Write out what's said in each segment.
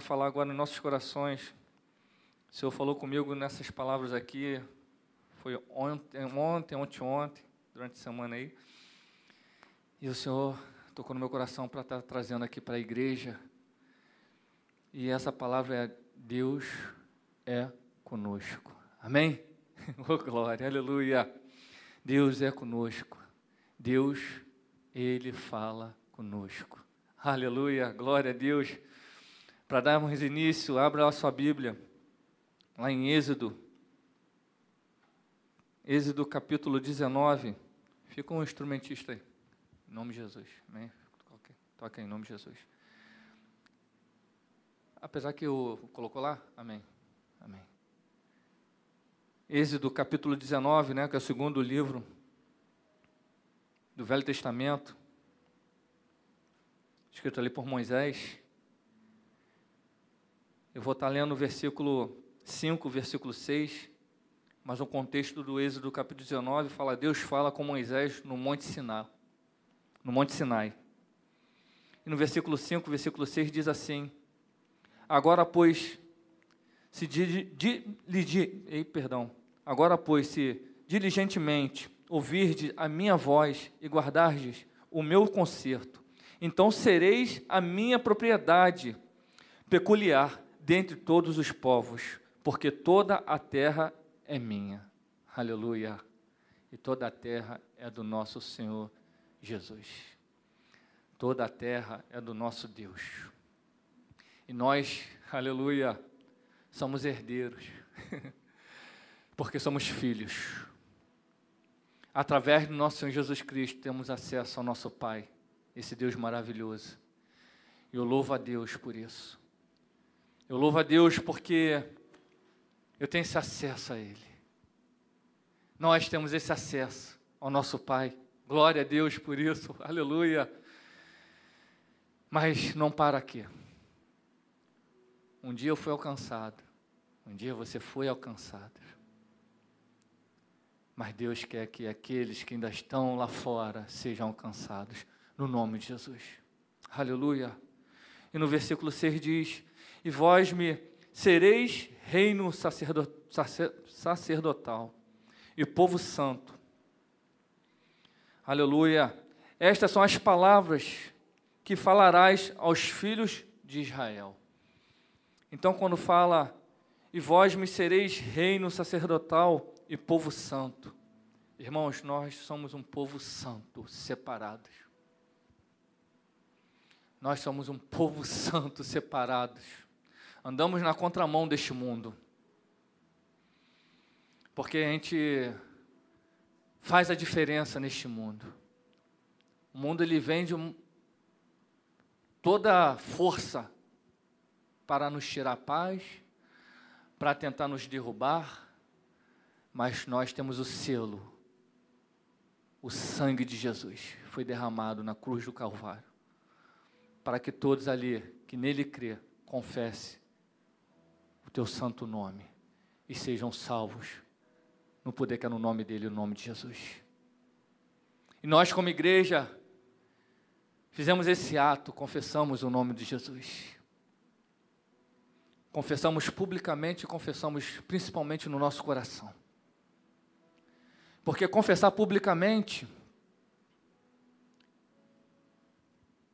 falar agora nos nossos corações. O Senhor falou comigo nessas palavras aqui, foi ontem, ontem, ontem, ontem, durante a semana aí. E o Senhor tocou no meu coração para estar trazendo aqui para a igreja. E essa palavra é: Deus é conosco. Amém? Oh, glória, aleluia. Deus é conosco. Deus, Ele fala conosco. Aleluia, glória a Deus. Para darmos início, abra a sua Bíblia, lá em Êxodo, Êxodo capítulo 19. Fica um instrumentista aí, em nome de Jesus. Amém? Toca em nome de Jesus. Apesar que o colocou lá, amém. Amém. Êxodo capítulo 19, né, que é o segundo livro do Velho Testamento, escrito ali por Moisés. Eu vou estar lendo o versículo 5, versículo 6, mas o contexto do Êxodo capítulo 19 fala: Deus fala com Moisés no Monte Sinai. No Monte Sinai. E no versículo 5, versículo 6 diz assim: Agora, pois, se di, di, di, ei, perdão, Agora, pois, se diligentemente ouvirdes a minha voz e guardardes o meu conserto, então sereis a minha propriedade peculiar dentre todos os povos, porque toda a terra é minha. Aleluia. E toda a terra é do nosso Senhor Jesus. Toda a terra é do nosso Deus. E nós, aleluia, somos herdeiros. porque somos filhos. Através do nosso Senhor Jesus Cristo temos acesso ao nosso Pai, esse Deus maravilhoso. E eu louvo a Deus por isso. Eu louvo a Deus porque eu tenho esse acesso a Ele. Nós temos esse acesso ao nosso Pai. Glória a Deus por isso, aleluia. Mas não para aqui. Um dia eu fui alcançado, um dia você foi alcançado. Mas Deus quer que aqueles que ainda estão lá fora sejam alcançados, no nome de Jesus. Aleluia. E no versículo 6 diz: E vós me sereis reino sacerdotal e povo santo. Aleluia. Estas são as palavras que falarás aos filhos de Israel. Então, quando fala, e vós me sereis reino sacerdotal e povo santo. Irmãos, nós somos um povo santo, separados. Nós somos um povo santo, separados. Andamos na contramão deste mundo. Porque a gente faz a diferença neste mundo. O mundo ele vende toda força para nos tirar a paz, para tentar nos derrubar, mas nós temos o selo. O sangue de Jesus foi derramado na cruz do Calvário, para que todos ali que nele crê, confesse o teu santo nome e sejam salvos no poder que é no nome dele, o nome de Jesus. E nós, como igreja, fizemos esse ato, confessamos o nome de Jesus. Confessamos publicamente e confessamos principalmente no nosso coração. Porque confessar publicamente,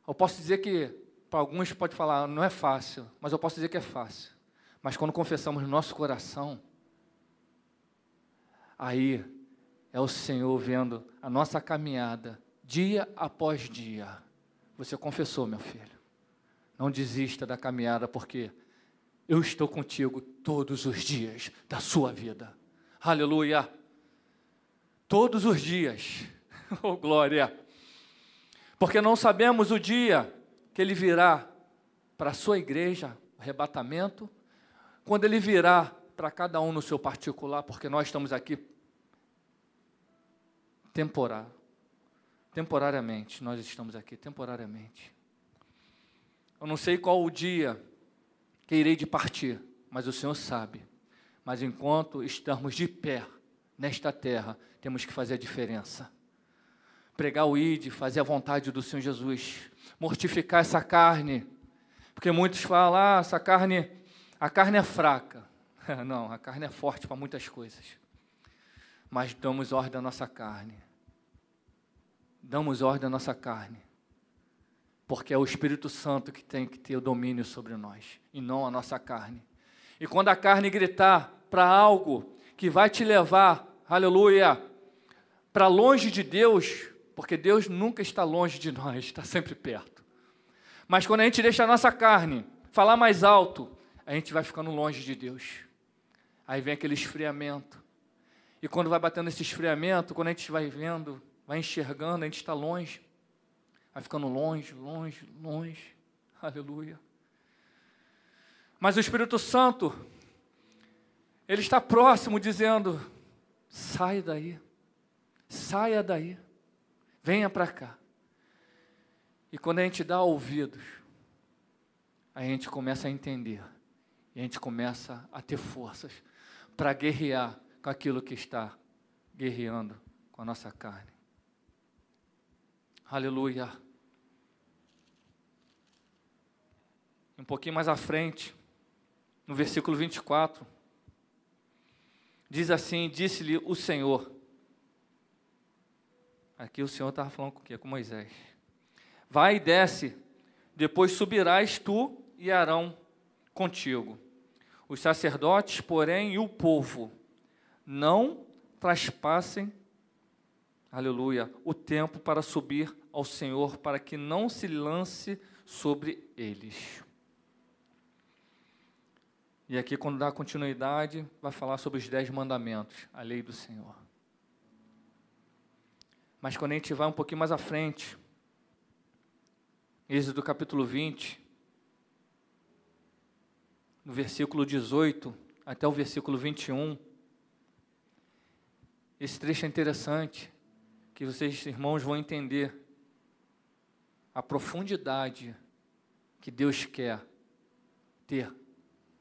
eu posso dizer que, para alguns pode falar, não é fácil, mas eu posso dizer que é fácil. Mas quando confessamos no nosso coração, aí é o Senhor vendo a nossa caminhada, dia após dia. Você confessou, meu filho. Não desista da caminhada, porque eu estou contigo todos os dias da sua vida. Aleluia todos os dias. Oh, glória! Porque não sabemos o dia que ele virá para a sua igreja, arrebatamento, quando ele virá para cada um no seu particular, porque nós estamos aqui temporário, temporariamente, nós estamos aqui temporariamente. Eu não sei qual o dia que irei de partir, mas o Senhor sabe. Mas enquanto estamos de pé nesta terra, temos que fazer a diferença. Pregar o ID, fazer a vontade do Senhor Jesus, mortificar essa carne, Porque muitos falam, ah, essa carne, a carne é fraca. Não, a carne é forte para muitas coisas. Mas damos ordem à nossa carne. Damos ordem à nossa carne. Porque é o Espírito Santo que tem que ter o domínio sobre nós, e não a nossa carne. E quando a carne gritar para algo que vai te levar, aleluia, para longe de Deus, porque Deus nunca está longe de nós, está sempre perto. Mas quando a gente deixa a nossa carne falar mais alto, a gente vai ficando longe de Deus. Aí vem aquele esfriamento. E quando vai batendo esse esfriamento, quando a gente vai vendo, vai enxergando, a gente está longe. Vai ficando longe, longe, longe. Aleluia. Mas o Espírito Santo, ele está próximo, dizendo: saia daí, saia daí, venha para cá. E quando a gente dá ouvidos, a gente começa a entender, e a gente começa a ter forças para guerrear com aquilo que está guerreando com a nossa carne. Aleluia. Um pouquinho mais à frente, no versículo 24, diz assim: Disse-lhe o Senhor. Aqui o Senhor estava falando com quê? Com Moisés. Vai e desce, depois subirás tu e Arão contigo. Os sacerdotes, porém, e o povo não traspassem, aleluia, o tempo para subir ao Senhor, para que não se lance sobre eles. E aqui, quando dá continuidade, vai falar sobre os dez mandamentos, a lei do Senhor. Mas quando a gente vai um pouquinho mais à frente, Êxodo capítulo 20, no versículo 18 até o versículo 21, esse trecho é interessante, que vocês, irmãos, vão entender a profundidade que Deus quer ter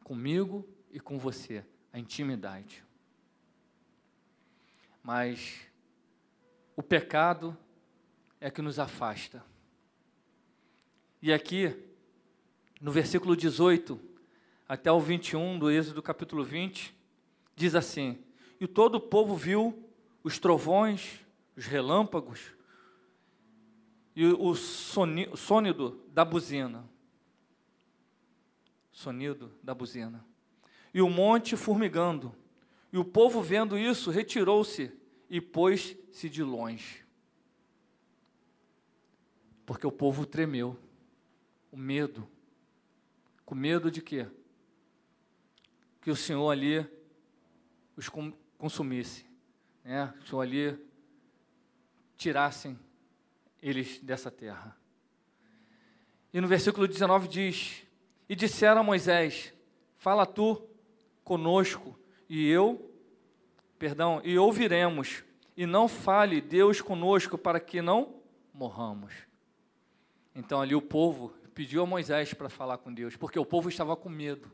comigo e com você, a intimidade. Mas o pecado é que nos afasta. E aqui, no versículo 18 até o 21 do Êxodo capítulo 20, diz assim: E todo o povo viu os trovões, os relâmpagos e o sônido da buzina sonido da buzina. E o monte formigando. E o povo, vendo isso, retirou-se e pôs-se de longe. Porque o povo tremeu. O medo. Com medo de quê? Que o Senhor ali os consumisse. Né? O Senhor ali tirassem eles dessa terra. E no versículo 19 diz: e disseram a Moisés: Fala tu conosco, e eu, perdão, e ouviremos, e não fale Deus conosco para que não morramos. Então ali o povo pediu a Moisés para falar com Deus, porque o povo estava com medo.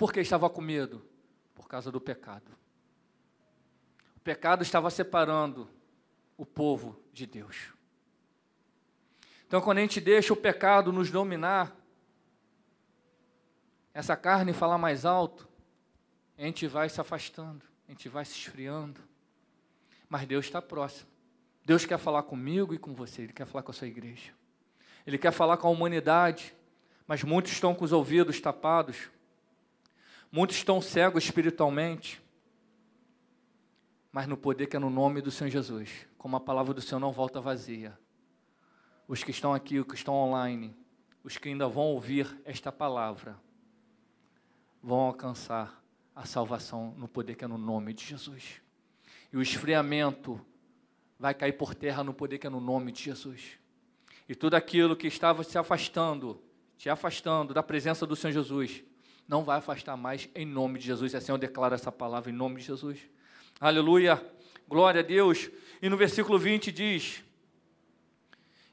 Por que estava com medo? Por causa do pecado. O pecado estava separando o povo de Deus. Então, quando a gente deixa o pecado nos dominar, essa carne falar mais alto, a gente vai se afastando, a gente vai se esfriando. Mas Deus está próximo. Deus quer falar comigo e com você, Ele quer falar com a sua igreja. Ele quer falar com a humanidade, mas muitos estão com os ouvidos tapados, muitos estão cegos espiritualmente, mas no poder que é no nome do Senhor Jesus, como a palavra do Senhor não volta vazia. Os que estão aqui, os que estão online, os que ainda vão ouvir esta palavra, vão alcançar a salvação no poder que é no nome de Jesus. E o esfriamento vai cair por terra no poder que é no nome de Jesus. E tudo aquilo que estava se afastando, te afastando da presença do Senhor Jesus, não vai afastar mais em nome de Jesus. E assim eu declaro essa palavra em nome de Jesus. Aleluia. Glória a Deus. E no versículo 20 diz: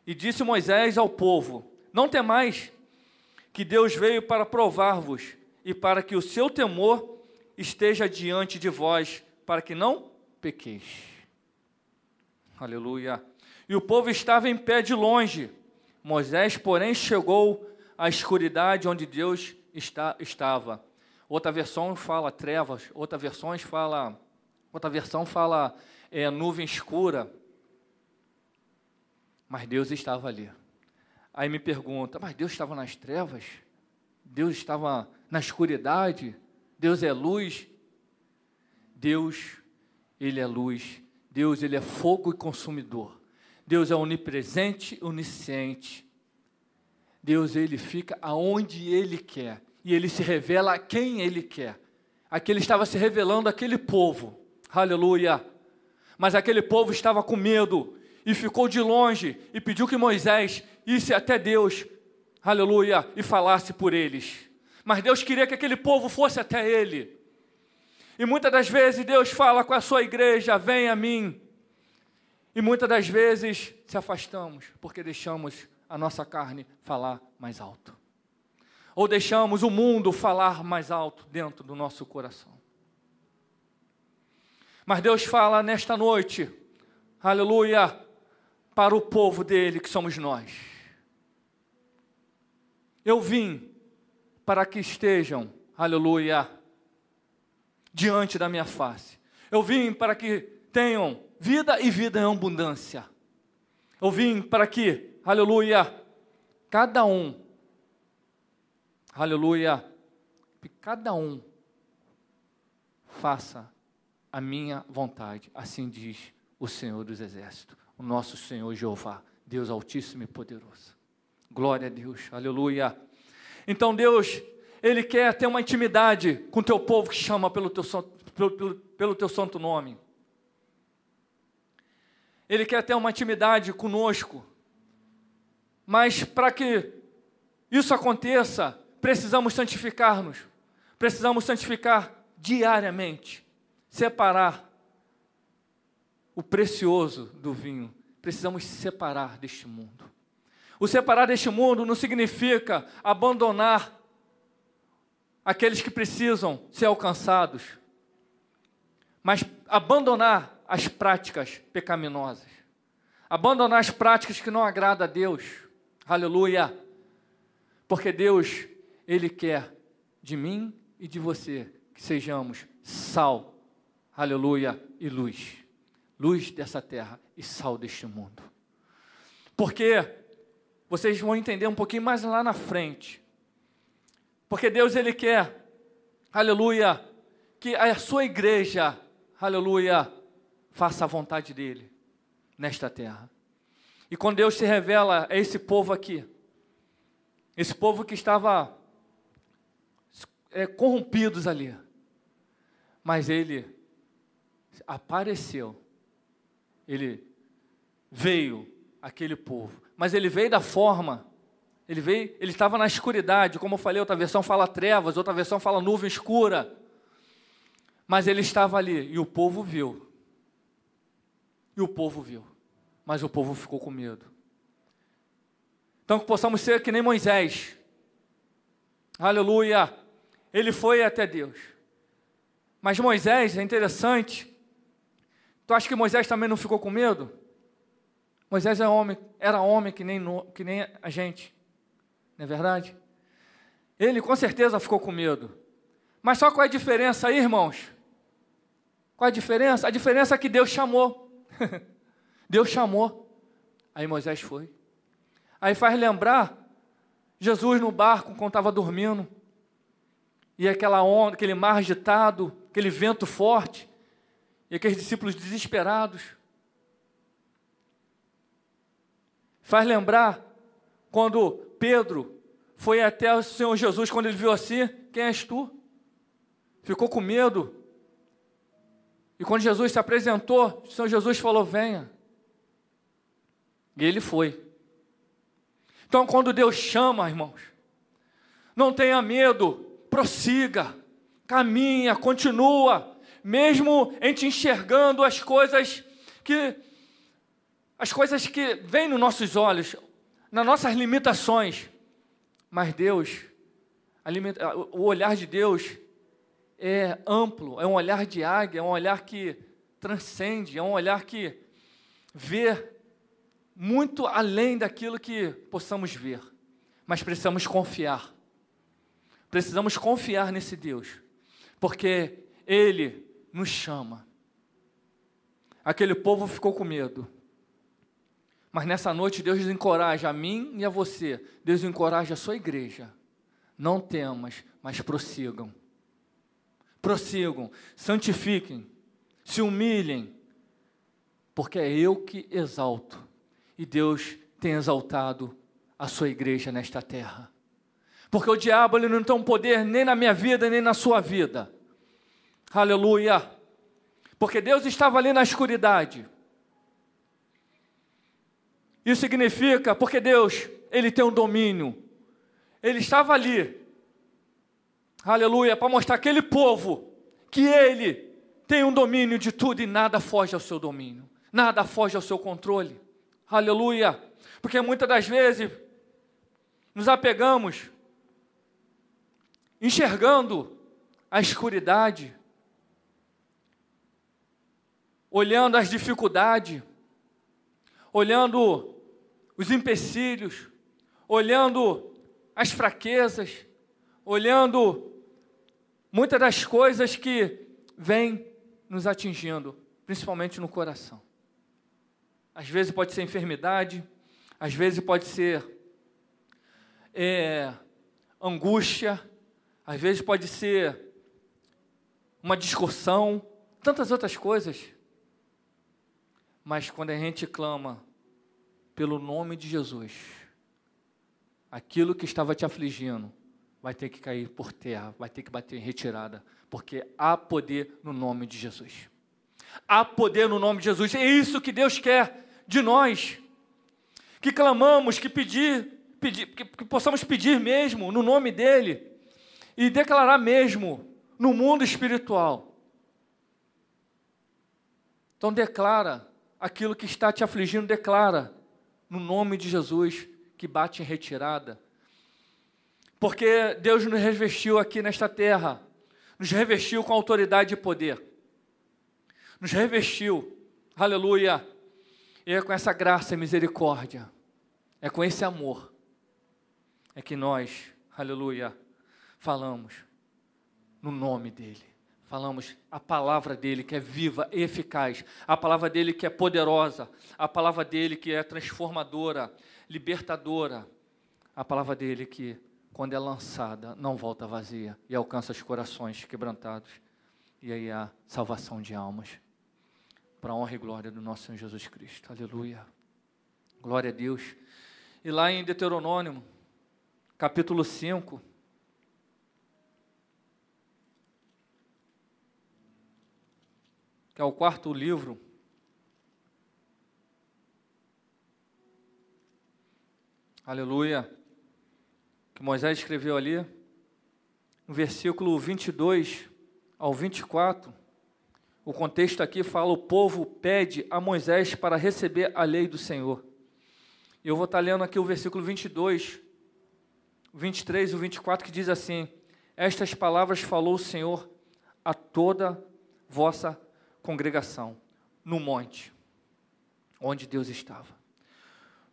E disse Moisés ao povo: Não temais, que Deus veio para provar-vos e para que o seu temor esteja diante de vós, para que não pequeis. Aleluia. E o povo estava em pé de longe. Moisés, porém, chegou a escuridade onde Deus está, estava. Outra versão fala trevas, outra versão fala, outra versão fala é, nuvem escura. Mas Deus estava ali. Aí me pergunta, mas Deus estava nas trevas? Deus estava na escuridade? Deus é luz? Deus, Ele é luz. Deus, Ele é fogo e consumidor. Deus é onipresente, onisciente. Deus, Ele fica aonde Ele quer. E Ele se revela a quem Ele quer. Aqui Ele estava se revelando àquele povo. Aleluia. Mas aquele povo estava com medo e ficou de longe e pediu que Moisés isse até Deus, aleluia, e falasse por eles. Mas Deus queria que aquele povo fosse até Ele. E muitas das vezes Deus fala com a sua igreja: vem a mim. E muitas das vezes se afastamos, porque deixamos a nossa carne falar mais alto. Ou deixamos o mundo falar mais alto dentro do nosso coração. Mas Deus fala nesta noite, aleluia, para o povo dele que somos nós. Eu vim para que estejam, aleluia, diante da minha face. Eu vim para que tenham vida e vida em abundância. Eu vim para que, aleluia, cada um, aleluia, que cada um faça a minha vontade, assim diz o Senhor dos Exércitos, o nosso Senhor Jeová, Deus Altíssimo e Poderoso. Glória a Deus, aleluia. Então Deus ele quer ter uma intimidade com o teu povo que chama pelo teu, pelo, pelo, pelo teu santo nome. Ele quer ter uma intimidade conosco. Mas para que isso aconteça, precisamos santificar-nos. Precisamos santificar diariamente. Separar o precioso do vinho. Precisamos separar deste mundo. O separar deste mundo não significa abandonar aqueles que precisam ser alcançados, mas abandonar as práticas pecaminosas, abandonar as práticas que não agradam a Deus, aleluia, porque Deus, Ele quer de mim e de você que sejamos sal, aleluia, e luz, luz dessa terra e sal deste mundo, porque vocês vão entender um pouquinho mais lá na frente, porque Deus ele quer, aleluia, que a sua igreja, aleluia, faça a vontade dele nesta terra. E quando Deus se revela a esse povo aqui, esse povo que estava é, corrompidos ali, mas ele apareceu, ele veio aquele povo, mas ele veio da forma ele veio, ele estava na escuridade, como eu falei, outra versão fala trevas, outra versão fala nuvem escura. Mas ele estava ali e o povo viu. E o povo viu. Mas o povo ficou com medo. Então que possamos ser que nem Moisés. Aleluia. Ele foi até Deus. Mas Moisés, é interessante. Tu acha que Moisés também não ficou com medo? Moisés é homem, era homem que nem, que nem a gente. Não é verdade? Ele com certeza ficou com medo. Mas só qual é a diferença aí, irmãos? Qual é a diferença? A diferença é que Deus chamou. Deus chamou. Aí Moisés foi. Aí faz lembrar Jesus no barco quando estava dormindo. E aquela onda, aquele mar agitado, aquele vento forte. E aqueles discípulos desesperados. Faz lembrar quando Pedro foi até o Senhor Jesus quando ele viu assim: Quem és tu? Ficou com medo. E quando Jesus se apresentou, o Senhor Jesus falou: Venha. E ele foi. Então, quando Deus chama, irmãos, não tenha medo, prossiga, caminha, continua, mesmo em te enxergando as coisas que as coisas que vêm nos nossos olhos, nas nossas limitações. Mas Deus, o olhar de Deus é amplo, é um olhar de águia, é um olhar que transcende, é um olhar que vê muito além daquilo que possamos ver. Mas precisamos confiar. Precisamos confiar nesse Deus, porque Ele nos chama. Aquele povo ficou com medo. Mas nessa noite Deus encoraja a mim e a você. Deus encoraja a sua igreja. Não temas, mas prossigam. Prossigam, santifiquem, se humilhem, porque é eu que exalto. E Deus tem exaltado a sua igreja nesta terra. Porque o diabo ele não tem um poder nem na minha vida, nem na sua vida. Aleluia. Porque Deus estava ali na escuridade. Isso significa porque Deus, ele tem um domínio. Ele estava ali. Aleluia, para mostrar aquele povo que ele tem um domínio de tudo e nada foge ao seu domínio. Nada foge ao seu controle. Aleluia. Porque muitas das vezes nos apegamos enxergando a escuridade, olhando as dificuldades, olhando os empecilhos, olhando as fraquezas, olhando muitas das coisas que vêm nos atingindo, principalmente no coração. Às vezes pode ser enfermidade, às vezes pode ser é, angústia, às vezes pode ser uma discussão, tantas outras coisas. Mas quando a gente clama pelo nome de Jesus, aquilo que estava te afligindo vai ter que cair por terra, vai ter que bater em retirada, porque há poder no nome de Jesus. Há poder no nome de Jesus. É isso que Deus quer de nós, que clamamos, que pedir, pedir que, que possamos pedir mesmo no nome dEle e declarar mesmo no mundo espiritual. Então declara aquilo que está te afligindo, declara no nome de Jesus que bate em retirada. Porque Deus nos revestiu aqui nesta terra, nos revestiu com autoridade e poder. Nos revestiu, aleluia, e é com essa graça e misericórdia, é com esse amor, é que nós, aleluia, falamos no nome dEle. Falamos a palavra dele que é viva eficaz, a palavra dele que é poderosa, a palavra dele que é transformadora, libertadora, a palavra dele que, quando é lançada, não volta vazia e alcança os corações quebrantados. E aí há salvação de almas para a honra e glória do nosso Senhor Jesus Cristo. Aleluia. Glória a Deus. E lá em Deuteronômio, capítulo 5, que é o quarto livro, Aleluia. Que Moisés escreveu ali, no versículo 22 ao 24, o contexto aqui fala: o povo pede a Moisés para receber a lei do Senhor. Eu vou estar lendo aqui o versículo 22, 23 e o 24, que diz assim: Estas palavras falou o Senhor a toda vossa congregação, no monte, onde Deus estava.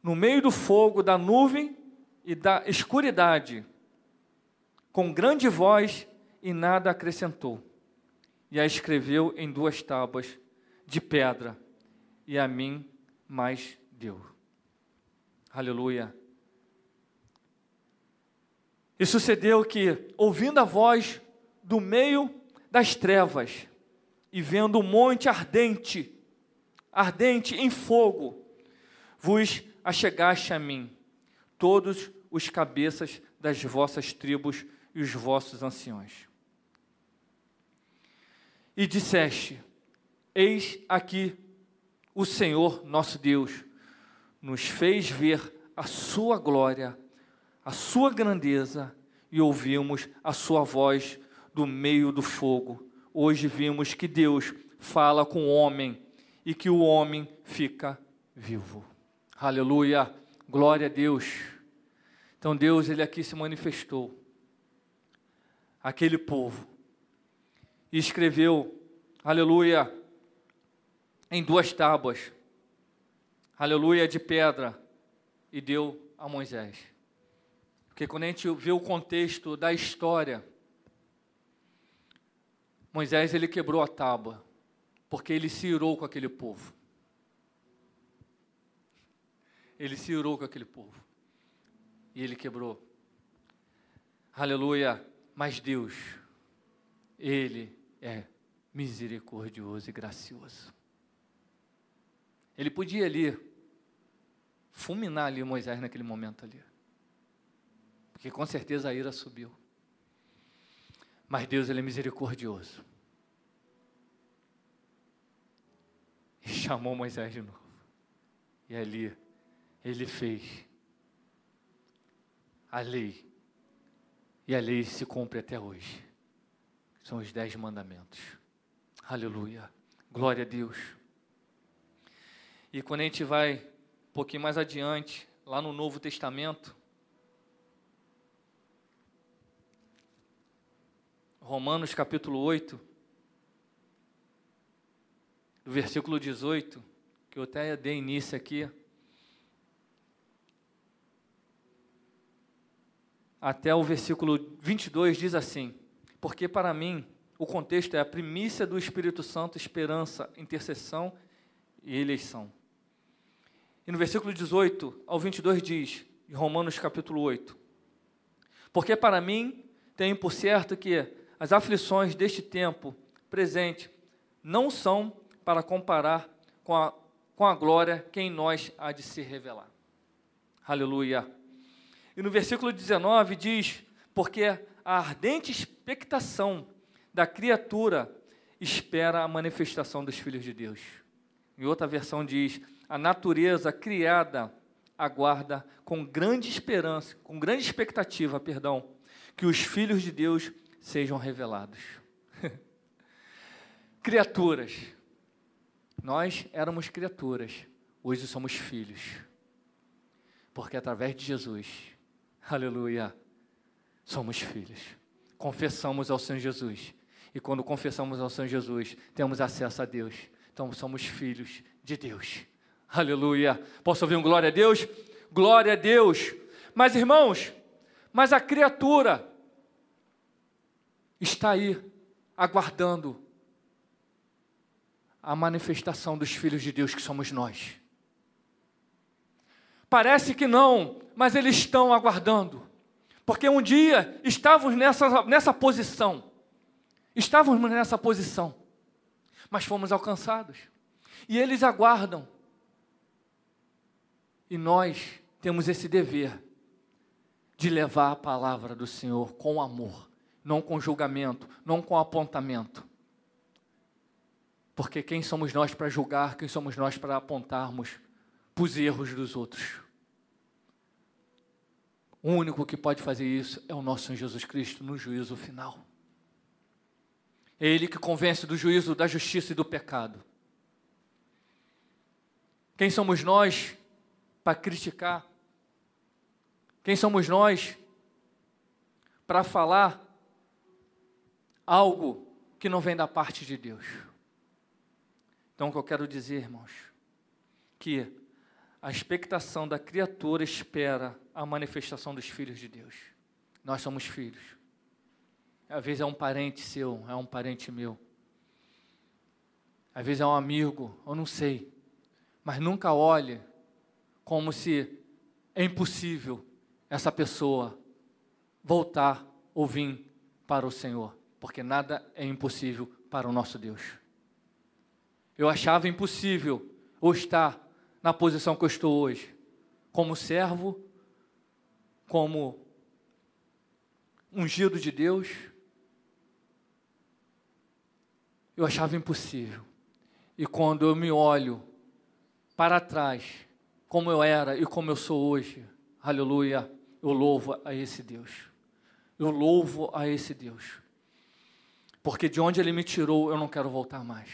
No meio do fogo, da nuvem e da escuridade, com grande voz, e nada acrescentou e a escreveu em duas tábuas de pedra, e a mim mais deu. Aleluia. E sucedeu que, ouvindo a voz do meio das trevas, e vendo o monte ardente, ardente em fogo, vos achegaste a mim, todos os cabeças das vossas tribos e os vossos anciões e disseste: Eis aqui o Senhor nosso Deus nos fez ver a sua glória, a sua grandeza e ouvimos a sua voz do meio do fogo. Hoje vimos que Deus fala com o homem e que o homem fica vivo. Aleluia, glória a Deus. Então Deus ele aqui se manifestou. Aquele povo e escreveu, aleluia, em duas tábuas, aleluia, de pedra, e deu a Moisés. Porque quando a gente vê o contexto da história, Moisés ele quebrou a tábua, porque ele se irou com aquele povo. Ele se irou com aquele povo. E ele quebrou. Aleluia. Mas Deus, Ele é misericordioso e gracioso. Ele podia ali fulminar ali Moisés naquele momento ali. Porque com certeza a ira subiu. Mas Deus ele é misericordioso. E chamou Moisés de novo. E ali ele fez a lei. E a lei se cumpre até hoje. São os dez mandamentos. Aleluia. Glória a Deus. E quando a gente vai um pouquinho mais adiante, lá no Novo Testamento, Romanos capítulo 8, do versículo 18, que eu até dei início aqui, até o versículo 22 diz assim: Porque para mim o contexto é a primícia do Espírito Santo, esperança, intercessão e eleição. E no versículo 18 ao 22 diz, em Romanos capítulo 8: Porque para mim tenho por certo que as aflições deste tempo presente não são para comparar com a, com a glória que em nós há de se revelar. Aleluia. E no versículo 19 diz: Porque a ardente expectação da criatura espera a manifestação dos filhos de Deus. Em outra versão diz: a natureza criada aguarda com grande esperança, com grande expectativa, perdão, que os filhos de Deus sejam revelados. criaturas. Nós éramos criaturas, hoje somos filhos. Porque através de Jesus, aleluia, somos filhos. Confessamos ao Senhor Jesus e quando confessamos ao Senhor Jesus, temos acesso a Deus. Então somos filhos de Deus. Aleluia. Posso ouvir um glória a Deus? Glória a Deus. Mas irmãos, mas a criatura está aí aguardando a manifestação dos filhos de Deus que somos nós. Parece que não, mas eles estão aguardando. Porque um dia estávamos nessa, nessa posição. Estávamos nessa posição, mas fomos alcançados. E eles aguardam. E nós temos esse dever de levar a palavra do Senhor com amor, não com julgamento, não com apontamento. Porque quem somos nós para julgar, quem somos nós para apontarmos para os erros dos outros? O único que pode fazer isso é o nosso Senhor Jesus Cristo no juízo final. É Ele que convence do juízo, da justiça e do pecado. Quem somos nós para criticar? Quem somos nós para falar algo que não vem da parte de Deus? Então, o que eu quero dizer, irmãos, que a expectação da criatura espera a manifestação dos filhos de Deus. Nós somos filhos. Às vezes é um parente seu, é um parente meu. Às vezes é um amigo, eu não sei. Mas nunca olhe como se é impossível essa pessoa voltar ou vir para o Senhor, porque nada é impossível para o nosso Deus. Eu achava impossível ou estar na posição que eu estou hoje, como servo, como ungido de Deus, eu achava impossível. E quando eu me olho para trás, como eu era e como eu sou hoje, aleluia, eu louvo a esse Deus. Eu louvo a esse Deus. Porque de onde Ele me tirou, eu não quero voltar mais.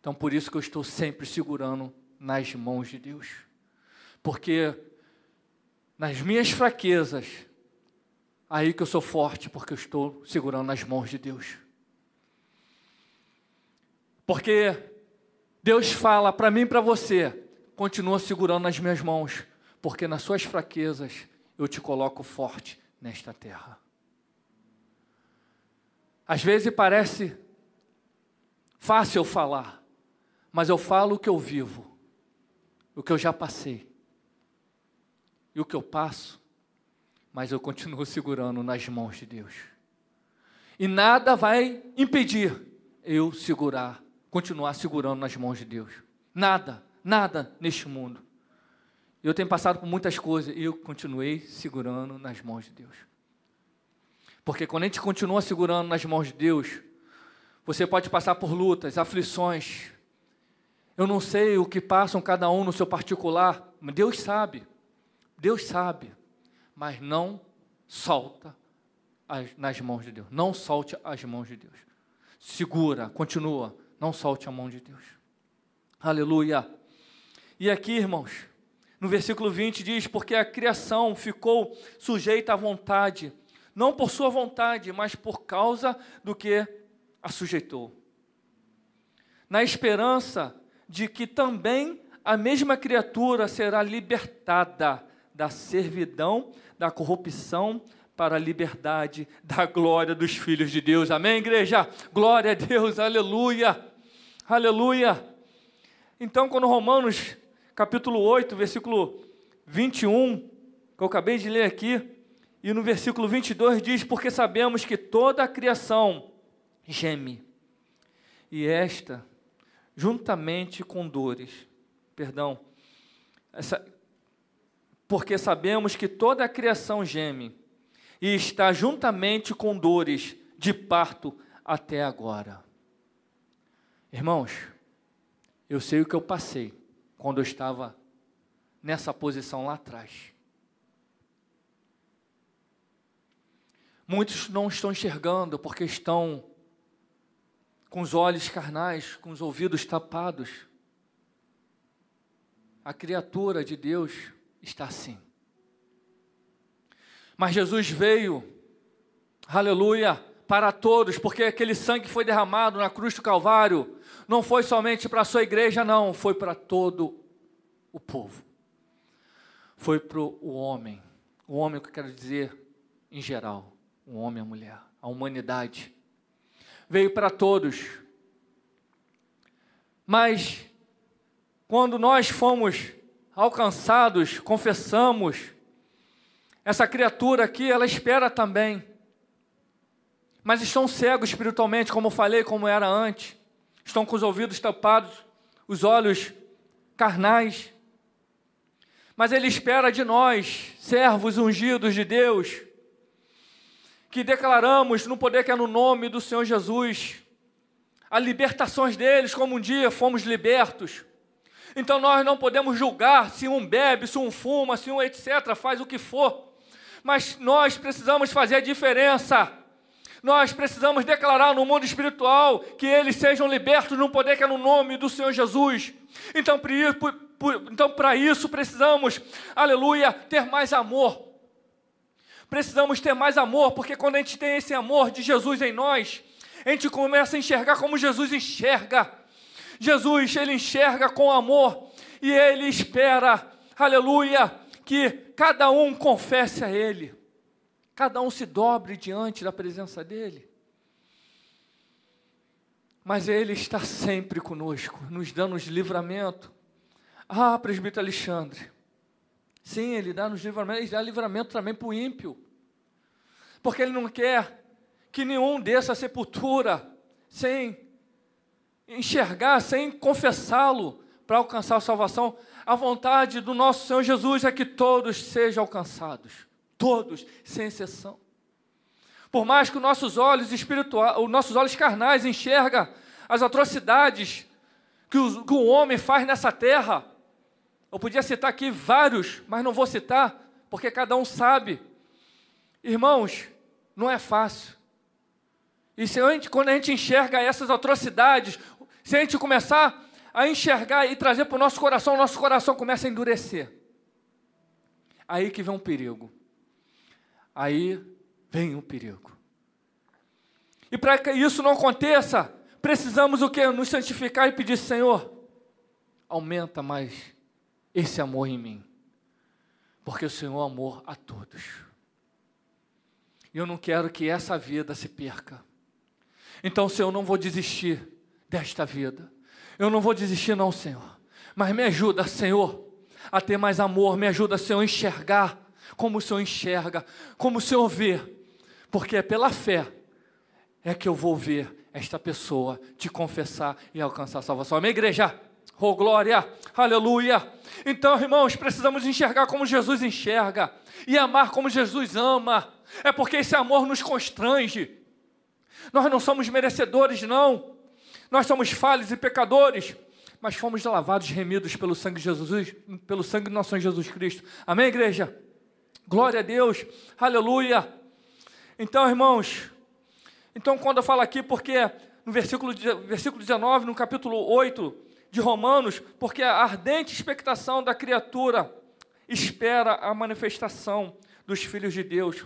Então, por isso que eu estou sempre segurando nas mãos de Deus. Porque nas minhas fraquezas, aí que eu sou forte, porque eu estou segurando nas mãos de Deus. Porque Deus fala para mim e para você, continua segurando nas minhas mãos, porque nas suas fraquezas eu te coloco forte nesta terra. Às vezes parece fácil falar, mas eu falo o que eu vivo, o que eu já passei e o que eu passo, mas eu continuo segurando nas mãos de Deus. E nada vai impedir eu segurar, continuar segurando nas mãos de Deus. Nada, nada neste mundo. Eu tenho passado por muitas coisas e eu continuei segurando nas mãos de Deus. Porque quando a gente continua segurando nas mãos de Deus, você pode passar por lutas, aflições. Eu não sei o que passam cada um no seu particular, mas Deus sabe. Deus sabe. Mas não solta as, nas mãos de Deus. Não solte as mãos de Deus. Segura, continua. Não solte a mão de Deus. Aleluia. E aqui, irmãos, no versículo 20 diz: Porque a criação ficou sujeita à vontade não por sua vontade, mas por causa do que a sujeitou. Na esperança de que também a mesma criatura será libertada da servidão, da corrupção, para a liberdade da glória dos filhos de Deus. Amém, igreja? Glória a Deus, aleluia, aleluia. Então, quando Romanos, capítulo 8, versículo 21, que eu acabei de ler aqui, e no versículo 22 diz: Porque sabemos que toda a criação geme, e esta, juntamente com dores, perdão, essa, porque sabemos que toda a criação geme, e está juntamente com dores de parto até agora. Irmãos, eu sei o que eu passei quando eu estava nessa posição lá atrás. Muitos não estão enxergando porque estão com os olhos carnais, com os ouvidos tapados. A criatura de Deus está assim. Mas Jesus veio, aleluia, para todos, porque aquele sangue que foi derramado na cruz do Calvário não foi somente para a sua igreja, não, foi para todo o povo. Foi para o homem, o homem que eu quero dizer em geral o homem a mulher, a humanidade. Veio para todos. Mas, quando nós fomos alcançados, confessamos, essa criatura aqui, ela espera também. Mas estão cegos espiritualmente, como falei, como era antes. Estão com os ouvidos tapados, os olhos carnais. Mas ele espera de nós, servos ungidos de Deus, que declaramos no poder que é no nome do Senhor Jesus, a libertações deles, como um dia fomos libertos. Então nós não podemos julgar se um bebe, se um fuma, se um etc., faz o que for, mas nós precisamos fazer a diferença. Nós precisamos declarar no mundo espiritual que eles sejam libertos no poder que é no nome do Senhor Jesus. Então, para então, isso precisamos, aleluia, ter mais amor precisamos ter mais amor, porque quando a gente tem esse amor de Jesus em nós, a gente começa a enxergar como Jesus enxerga. Jesus, ele enxerga com amor e ele espera, aleluia, que cada um confesse a ele, cada um se dobre diante da presença dele. Mas ele está sempre conosco, nos dando livramento. Ah, presbítero Alexandre, Sim, ele dá nos livramento, ele dá livramento também para o ímpio. Porque ele não quer que nenhum desça à sepultura sem enxergar, sem confessá-lo para alcançar a salvação. A vontade do nosso Senhor Jesus é que todos sejam alcançados. Todos, sem exceção. Por mais que os nossos olhos espirituais, os nossos olhos carnais enxerga as atrocidades que o, que o homem faz nessa terra, eu podia citar aqui vários, mas não vou citar, porque cada um sabe. Irmãos, não é fácil. E se a gente, quando a gente enxerga essas atrocidades, se a gente começar a enxergar e trazer para o nosso coração, o nosso coração começa a endurecer. Aí que vem um perigo. Aí vem um perigo. E para que isso não aconteça, precisamos o que? Nos santificar e pedir, Senhor, aumenta mais esse amor em mim. Porque o Senhor amou a todos. E eu não quero que essa vida se perca. Então, Senhor, eu não vou desistir desta vida. Eu não vou desistir, não, Senhor. Mas me ajuda, Senhor, a ter mais amor. Me ajuda, Senhor, a enxergar como o Senhor enxerga, como o Senhor vê. Porque é pela fé é que eu vou ver esta pessoa te confessar e alcançar a salvação. Amém, igreja? Oh, glória! Aleluia! Então, irmãos, precisamos enxergar como Jesus enxerga e amar como Jesus ama. É porque esse amor nos constrange. Nós não somos merecedores, não. Nós somos falhos e pecadores, mas fomos lavados, remidos pelo sangue de Jesus, pelo sangue do nosso Senhor Jesus Cristo. Amém, igreja? Glória a Deus. Aleluia. Então, irmãos, então quando eu falo aqui, porque no versículo, versículo 19, no capítulo 8 de Romanos, porque a ardente expectação da criatura espera a manifestação dos filhos de Deus.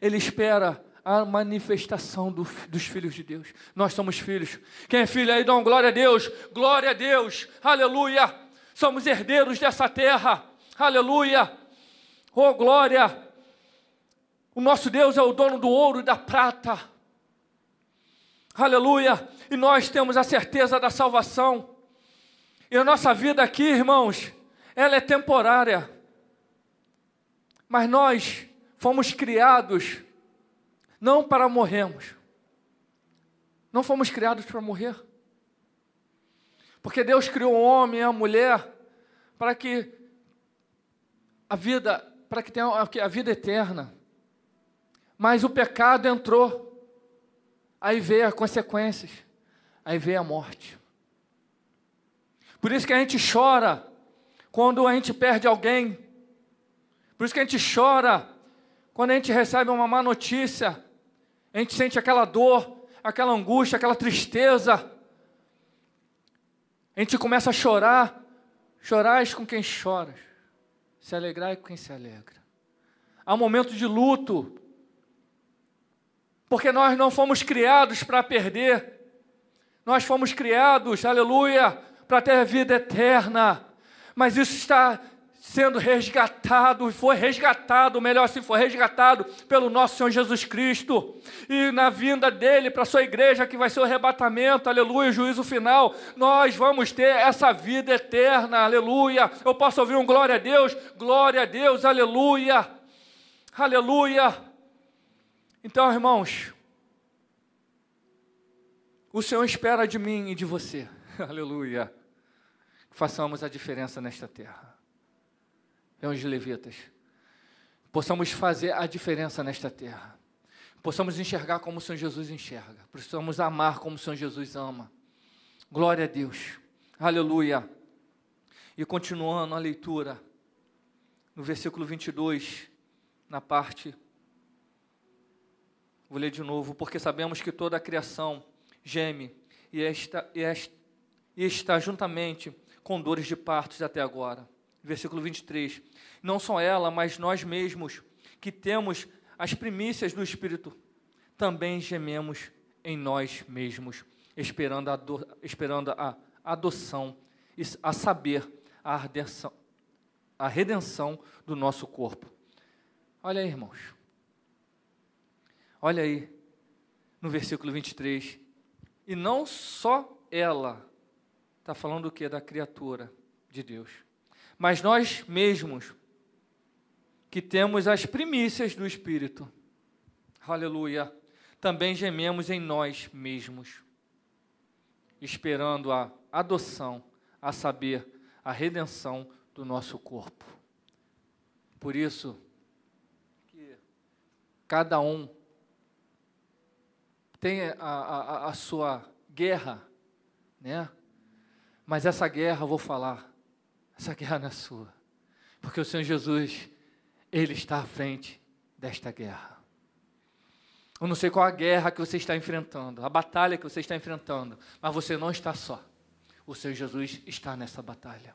Ele espera a manifestação do, dos filhos de Deus. Nós somos filhos. Quem é filho aí, dá glória a Deus. Glória a Deus. Aleluia. Somos herdeiros dessa terra. Aleluia. Oh, glória. O nosso Deus é o dono do ouro e da prata. Aleluia. E nós temos a certeza da salvação. E a nossa vida aqui, irmãos, ela é temporária. Mas nós fomos criados não para morrermos. Não fomos criados para morrer. Porque Deus criou o homem e a mulher para que a vida, para que tenha a vida eterna. Mas o pecado entrou. Aí veio as consequências. Aí veio a morte. Por isso que a gente chora quando a gente perde alguém. Por isso que a gente chora quando a gente recebe uma má notícia, a gente sente aquela dor, aquela angústia, aquela tristeza. A gente começa a chorar. Chorais com quem chora, se alegrai com quem se alegra. Há um momento de luto, porque nós não fomos criados para perder, nós fomos criados, aleluia, para ter vida eterna. Mas isso está sendo resgatado, foi resgatado, melhor assim, foi resgatado pelo nosso Senhor Jesus Cristo. E na vinda dele para a sua igreja, que vai ser o arrebatamento, aleluia, o juízo final, nós vamos ter essa vida eterna, aleluia. Eu posso ouvir um glória a Deus, glória a Deus, aleluia, aleluia. Então, irmãos, o Senhor espera de mim e de você, aleluia, façamos a diferença nesta terra. É os levitas, possamos fazer a diferença nesta terra, possamos enxergar como o Senhor Jesus enxerga, possamos amar como o Senhor Jesus ama. Glória a Deus, aleluia. E continuando a leitura, no versículo 22, na parte, vou ler de novo, porque sabemos que toda a criação geme e está, e está, e está juntamente com dores de partos até agora versículo 23. Não só ela, mas nós mesmos, que temos as primícias do Espírito, também gememos em nós mesmos, esperando a, do, esperando a adoção, a saber, a, redenção, a redenção do nosso corpo. Olha aí, irmãos. Olha aí, no versículo 23. E não só ela, está falando o que? Da criatura de Deus mas nós mesmos, que temos as primícias do Espírito, aleluia, também gememos em nós mesmos, esperando a adoção, a saber, a redenção do nosso corpo. Por isso, que cada um tem a, a, a sua guerra, né? Mas essa guerra, eu vou falar, essa guerra não é sua. Porque o Senhor Jesus, Ele está à frente desta guerra. Eu não sei qual a guerra que você está enfrentando, a batalha que você está enfrentando, mas você não está só. O Senhor Jesus está nessa batalha.